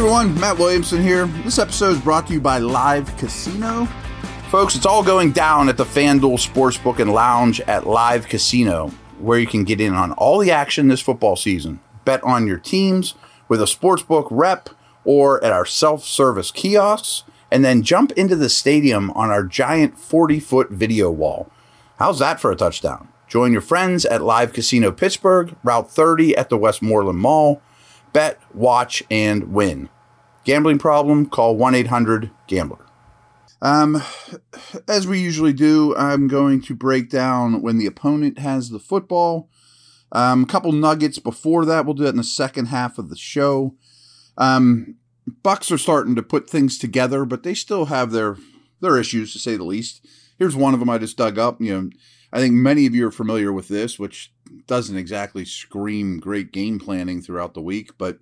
Everyone, Matt Williamson here. This episode is brought to you by Live Casino. Folks, it's all going down at the FanDuel Sportsbook and Lounge at Live Casino, where you can get in on all the action this football season. Bet on your teams with a sportsbook rep or at our self service kiosks, and then jump into the stadium on our giant 40 foot video wall. How's that for a touchdown? Join your friends at Live Casino Pittsburgh, Route 30 at the Westmoreland Mall bet, watch, and win. Gambling problem? Call 1 800 Gambler. Um, as we usually do, I'm going to break down when the opponent has the football. Um, a couple nuggets before that. We'll do that in the second half of the show. Um, Bucks are starting to put things together, but they still have their their issues to say the least. Here's one of them I just dug up. You know, I think many of you are familiar with this, which doesn't exactly scream great game planning throughout the week, but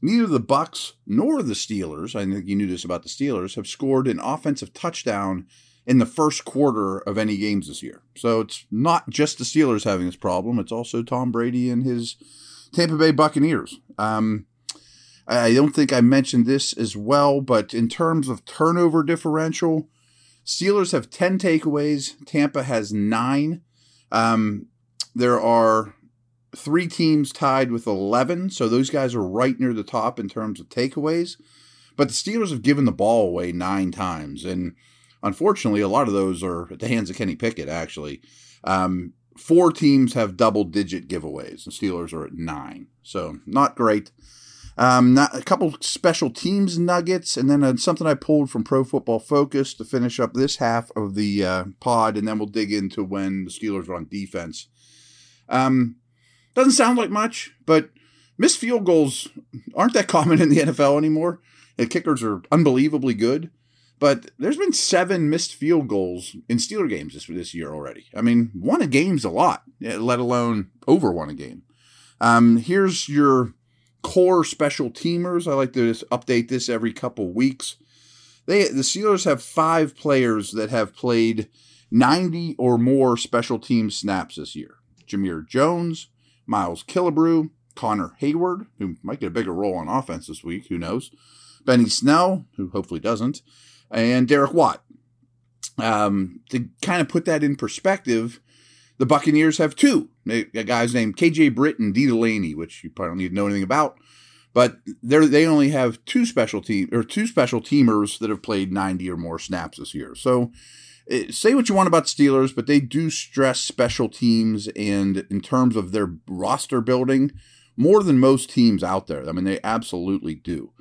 neither the Bucks nor the Steelers, I think you knew this about the Steelers, have scored an offensive touchdown in the first quarter of any games this year. So it's not just the Steelers having this problem, it's also Tom Brady and his Tampa Bay Buccaneers. Um, I don't think I mentioned this as well, but in terms of turnover differential, Steelers have 10 takeaways, Tampa has nine. Um, there are three teams tied with 11, so those guys are right near the top in terms of takeaways. But the Steelers have given the ball away nine times, and unfortunately, a lot of those are at the hands of Kenny Pickett, actually. Um, four teams have double digit giveaways, and Steelers are at nine, so not great. Um, not, a couple special teams nuggets, and then uh, something I pulled from Pro Football Focus to finish up this half of the uh, pod, and then we'll dig into when the Steelers are on defense. Um, doesn't sound like much, but missed field goals aren't that common in the NFL anymore. The kickers are unbelievably good, but there's been seven missed field goals in Steeler games this this year already. I mean, one a game's a lot, let alone over one a game. Um, here's your core special teamers. I like to update this every couple weeks. They the Steelers have five players that have played 90 or more special team snaps this year. Jamir Jones, Miles Killebrew, Connor Heyward, who might get a bigger role on offense this week, who knows? Benny Snell, who hopefully doesn't, and Derek Watt. Um, to kind of put that in perspective, the Buccaneers have two guys named KJ Britt and Dee Delaney, which you probably don't need to know anything about. But they they only have two special team or two special teamers that have played 90 or more snaps this year. So say what you want about Steelers, but they do stress special teams and in terms of their roster building more than most teams out there. I mean, they absolutely do.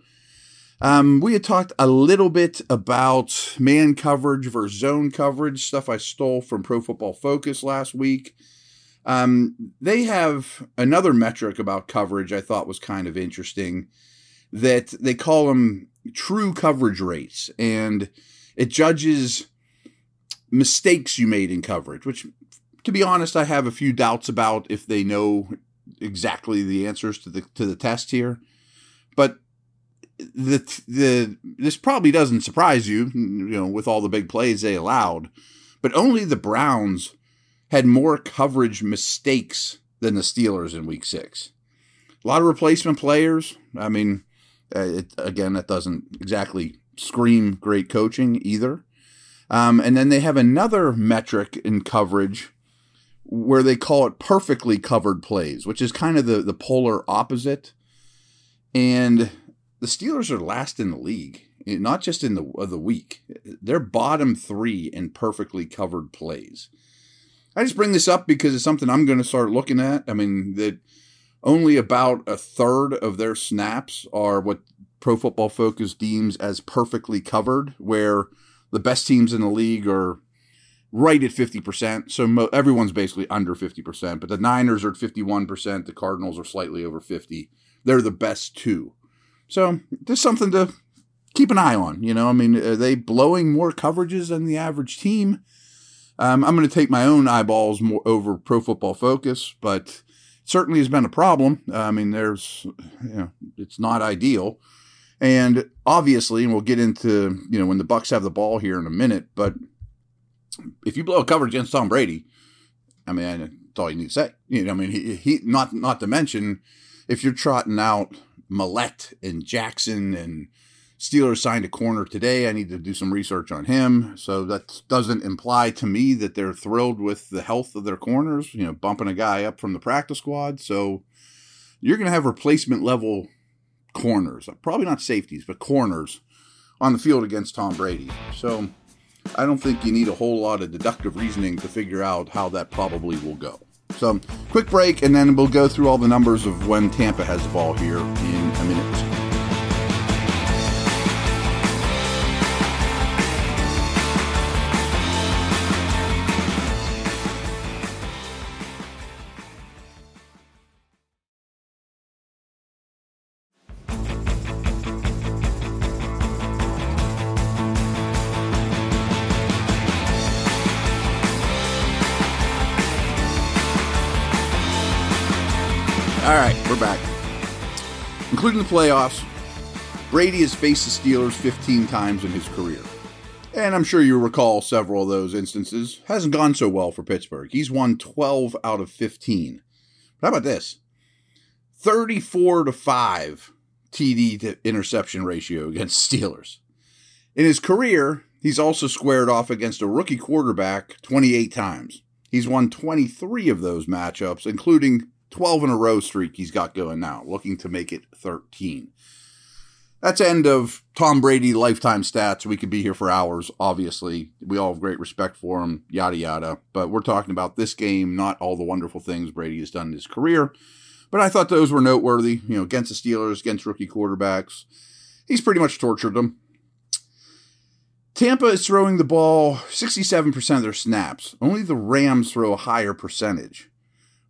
Um, we had talked a little bit about man coverage versus zone coverage, stuff I stole from Pro Football Focus last week. Um, they have another metric about coverage I thought was kind of interesting that they call them true coverage rates, and it judges mistakes you made in coverage, which, to be honest, I have a few doubts about if they know exactly the answers to the to the test here. But the the this probably doesn't surprise you, you know, with all the big plays they allowed. But only the Browns had more coverage mistakes than the Steelers in Week Six. A lot of replacement players. I mean, uh, it, again, that doesn't exactly scream great coaching either. Um, and then they have another metric in coverage where they call it perfectly covered plays, which is kind of the, the polar opposite. And the Steelers are last in the league, not just in the of the week. They're bottom three in perfectly covered plays. I just bring this up because it's something I'm going to start looking at. I mean that only about a third of their snaps are what Pro Football Focus deems as perfectly covered, where the best teams in the league are right at 50%. So mo- everyone's basically under 50%, but the Niners are at 51%, the Cardinals are slightly over 50. They're the best two. So there's something to keep an eye on, you know? I mean, are they blowing more coverages than the average team? Um, I'm going to take my own eyeballs more over Pro Football Focus, but certainly has been a problem. I mean, there's, you know, it's not ideal. And obviously, and we'll get into, you know, when the Bucks have the ball here in a minute, but if you blow a coverage against Tom Brady, I mean, that's all you need to say. You know, I mean, he, he not not to mention if you're trotting out Maulet and Jackson and Steelers signed a corner today. I need to do some research on him. So that doesn't imply to me that they're thrilled with the health of their corners, you know, bumping a guy up from the practice squad. So you're going to have replacement level corners, probably not safeties, but corners on the field against Tom Brady. So I don't think you need a whole lot of deductive reasoning to figure out how that probably will go. So, quick break, and then we'll go through all the numbers of when Tampa has the ball here in a minute. All right, we're back. Including the playoffs, Brady has faced the Steelers 15 times in his career. And I'm sure you recall several of those instances. Hasn't gone so well for Pittsburgh. He's won 12 out of 15. But how about this? 34 to 5 TD to interception ratio against Steelers. In his career, he's also squared off against a rookie quarterback 28 times. He's won 23 of those matchups, including 12 in a row streak he's got going now, looking to make it 13. That's end of Tom Brady lifetime stats. We could be here for hours, obviously. We all have great respect for him, yada, yada. But we're talking about this game, not all the wonderful things Brady has done in his career. But I thought those were noteworthy, you know, against the Steelers, against rookie quarterbacks. He's pretty much tortured them. Tampa is throwing the ball 67% of their snaps. Only the Rams throw a higher percentage.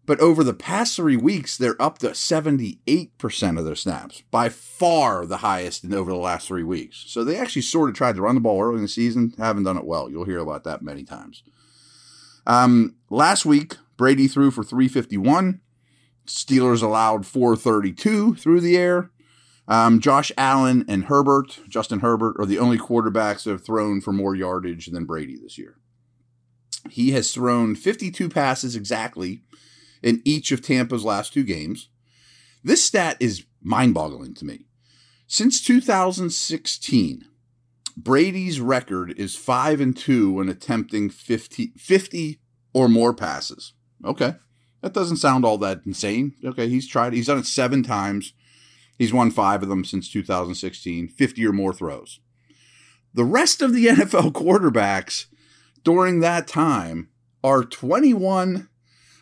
But over the past three weeks, they're up to 78% of their snaps, by far the highest in over the last three weeks. So they actually sort of tried to run the ball early in the season, haven't done it well. You'll hear about that many times. Um, last week, Brady threw for 351. Steelers allowed 432 through the air. Um, Josh Allen and Herbert, Justin Herbert, are the only quarterbacks that have thrown for more yardage than Brady this year. He has thrown 52 passes exactly in each of Tampa's last two games. This stat is mind boggling to me. Since 2016, Brady's record is 5 and 2 when attempting 50, 50 or more passes. Okay. That doesn't sound all that insane. Okay, he's tried he's done it 7 times. He's won 5 of them since 2016, 50 or more throws. The rest of the NFL quarterbacks during that time are 21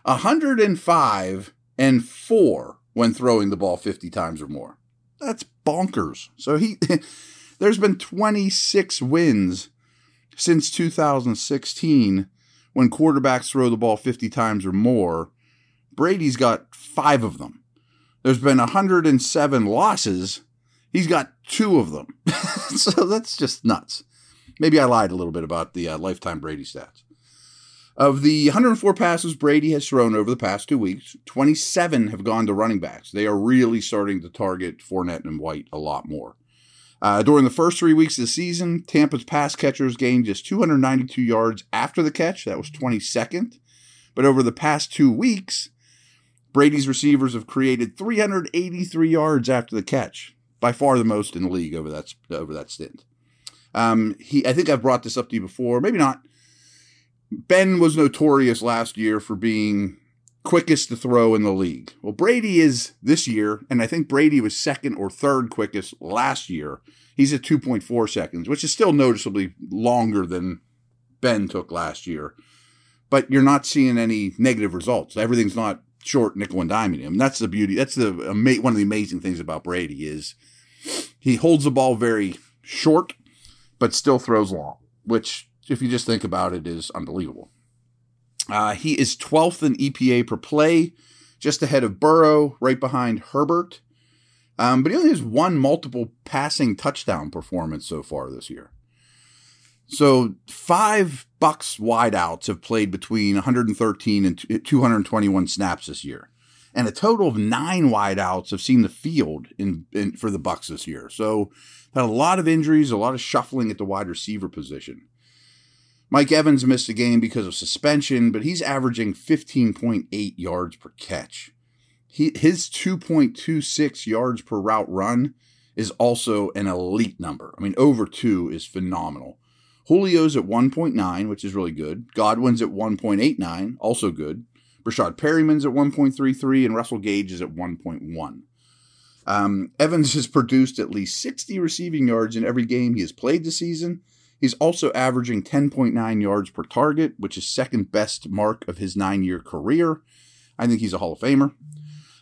105 and 4 when throwing the ball 50 times or more. That's bonkers. So he there's been 26 wins since 2016 when quarterbacks throw the ball 50 times or more. Brady's got 5 of them. There's been 107 losses. He's got 2 of them. so that's just nuts. Maybe I lied a little bit about the uh, lifetime Brady stats. Of the 104 passes Brady has thrown over the past two weeks, 27 have gone to running backs. They are really starting to target Fournette and White a lot more. Uh, during the first three weeks of the season, Tampa's pass catchers gained just 292 yards after the catch. That was 22nd. But over the past two weeks, Brady's receivers have created 383 yards after the catch, by far the most in the league over that over that stint. Um, he, I think I've brought this up to you before, maybe not. Ben was notorious last year for being quickest to throw in the league. Well, Brady is this year, and I think Brady was second or third quickest last year. He's at 2.4 seconds, which is still noticeably longer than Ben took last year. But you're not seeing any negative results. Everything's not short nickel and diming him. That's the beauty. That's the one of the amazing things about Brady is He holds the ball very short, but still throws long, which, if you just think about it, is unbelievable. Uh, he is 12th in EPA per play, just ahead of Burrow, right behind Herbert. Um, but he only has one multiple passing touchdown performance so far this year. So five Bucks wideouts have played between 113 and 221 snaps this year, and a total of nine wideouts have seen the field in, in for the Bucks this year. So had a lot of injuries, a lot of shuffling at the wide receiver position. Mike Evans missed a game because of suspension, but he's averaging 15.8 yards per catch. He, his 2.26 yards per route run is also an elite number. I mean, over two is phenomenal. Julio's at 1.9, which is really good. Godwin's at 1.89, also good. Breshad Perriman's at 1.33, and Russell Gage is at 1.1. Um, Evans has produced at least 60 receiving yards in every game he has played this season. He's also averaging 10.9 yards per target, which is second best mark of his nine year career. I think he's a Hall of Famer.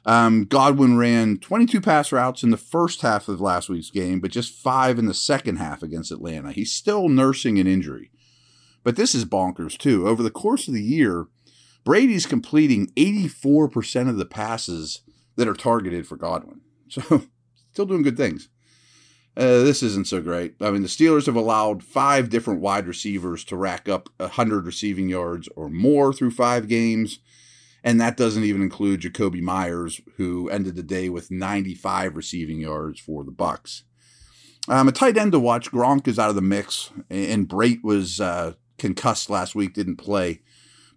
Um, Godwin ran 22 pass routes in the first half of last week's game, but just five in the second half against Atlanta. He's still nursing an injury. But this is bonkers, too. Over the course of the year, Brady's completing 84% of the passes that are targeted for Godwin. So, still doing good things. Uh, this isn't so great. I mean, the Steelers have allowed five different wide receivers to rack up 100 receiving yards or more through five games. And that doesn't even include Jakobi Meyers, who ended the day with 95 receiving yards for the Bucks. Um, a tight end to watch. Gronk is out of the mix, and Brate was uh, concussed last week, didn't play.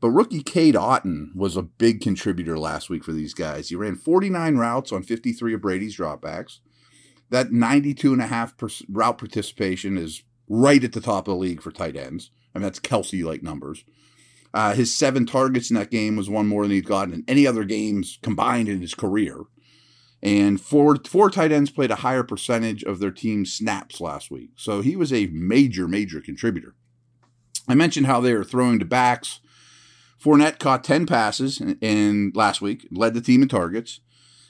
But rookie Cade Otton was a big contributor last week for these guys. He ran 49 routes on 53 of Brady's dropbacks. That 92.5% route participation is right at the top of the league for tight ends. I mean, that's Kelce like numbers. Uh, his seven targets in that game was one more than he'd gotten in any other games combined in his career. And four, four tight ends played a higher percentage of their team's snaps last week. So he was a major, major contributor. I mentioned how they are throwing to backs. Fournette caught 10 passes in, in last week, led the team in targets.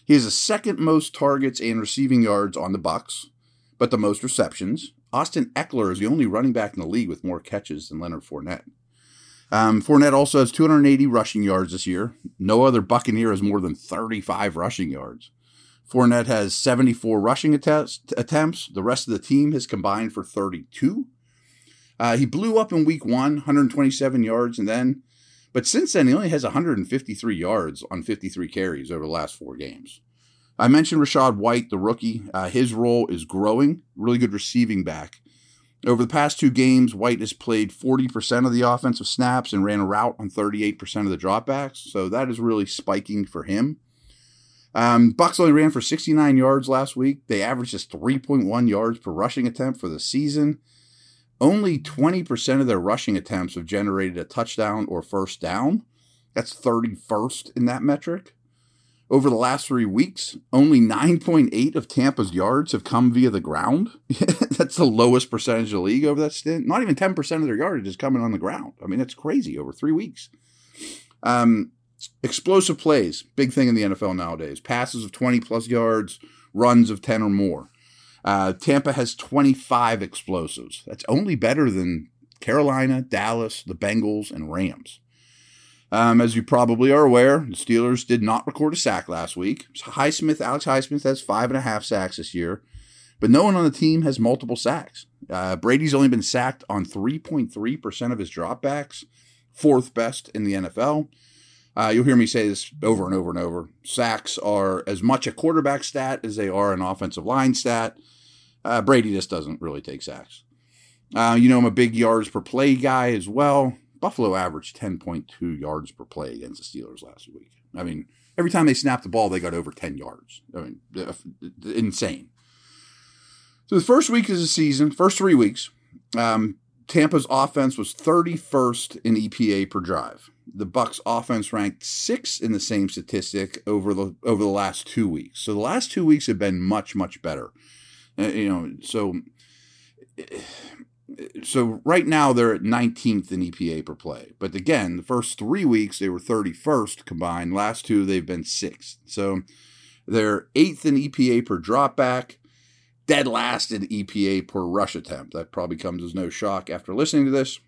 He has the second most targets and receiving yards on the Bucks, but the most receptions. Austin Ekeler is the only running back in the league with more catches than Leonard Fournette. Um, Fournette also has 280 rushing yards this year. No other Buccaneer has more than 35 rushing yards. Fournette has 74 rushing attempts. The rest of the team has combined for 32. Uh, he blew up in week one, 127 yards, and then, but since then, he only has 153 yards on 53 carries over the last four games. I mentioned Rachaad White, the rookie. Uh, his role is growing, really good receiving back. Over the past two games, White has played 40% of the offensive snaps and ran a route on 38% of the dropbacks. So that is really spiking for him. Um, Bucks only ran for 69 yards last week. They averaged just 3.1 yards per rushing attempt for the season. Only 20% of their rushing attempts have generated a touchdown or first down. That's 31st in that metric. Over the last three weeks, only 9.8 of Tampa's yards have come via the ground. that's the lowest percentage of the league over that stint. Not even 10% of their yardage is coming on the ground. I mean, that's crazy over three weeks. Um, explosive plays, big thing in the NFL nowadays. Passes of 20 plus yards, runs of 10 or more. Uh, Tampa has 25 explosives. That's only better than Carolina, Dallas, the Bengals, and Rams. Um, as you probably are aware, the Steelers did not record a sack last week. Highsmith, Alex Highsmith has five and a half sacks this year, but no one on the team has multiple sacks. Uh, Brady's only been sacked on 3.3% of his dropbacks, fourth best in the NFL. Uh, you'll hear me say this over and over and over. Sacks are as much a quarterback stat as they are an offensive line stat. Uh, Brady just doesn't really take sacks. Uh, you know, I'm a big yards per play guy as well. Buffalo averaged 10.2 yards per play against the Steelers last week. I mean, every time they snapped the ball, they got over 10 yards. I mean, insane. So the first week of the season, first three weeks, um, Tampa's offense was 31st in EPA per drive. The Bucks offense ranked sixth in the same statistic over the over the last two weeks. So the last two weeks have been much much better. Uh, you know, so so right now they're at 19th in EPA per play. But again, the first three weeks they were 31st combined. Last two they've been sixth. So they're eighth in EPA per dropback, dead last in EPA per rush attempt. That probably comes as no shock after listening to this.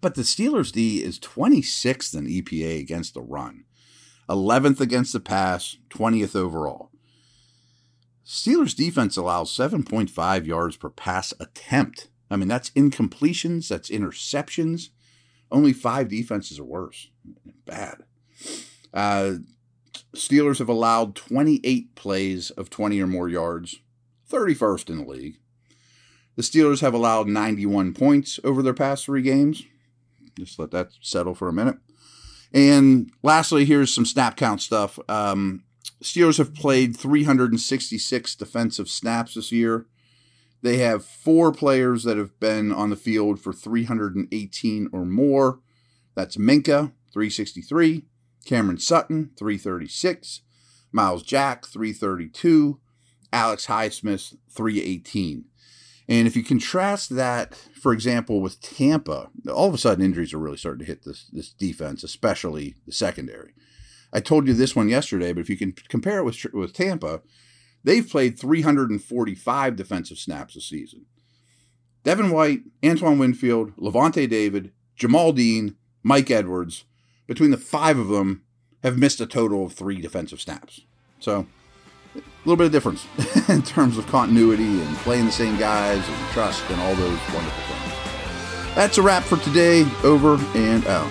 But the Steelers D is 26th in EPA against the run, 11th against the pass, 20th overall. Steelers defense allows 7.5 yards per pass attempt. I mean, that's incompletions, that's interceptions. Only five defenses are worse. Bad. Uh, Steelers have allowed 28 plays of 20 or more yards, 31st in the league. The Steelers have allowed 91 points over their past three games. Just let that settle for a minute. And lastly, here's some snap count stuff. Um, Steelers have played 366 defensive snaps this year. They have four players that have been on the field for 318 or more. That's Minkah, 363, Cameron Sutton, 336, Myles Jack, 332, Alex Highsmith, 318. And if you contrast that, for example, with Tampa, all of a sudden injuries are really starting to hit this, this defense, especially the secondary. I told you this one yesterday, but if you can compare it with, with Tampa, they've played 345 defensive snaps this season. Devin White, Antoine Winfield, Lavonte David, Jamel Dean, Mike Edwards, between the five of them, have missed a total of three defensive snaps. So, a little bit of difference in terms of continuity and playing the same guys and trust and all those wonderful things. That's a wrap for today. Over and out.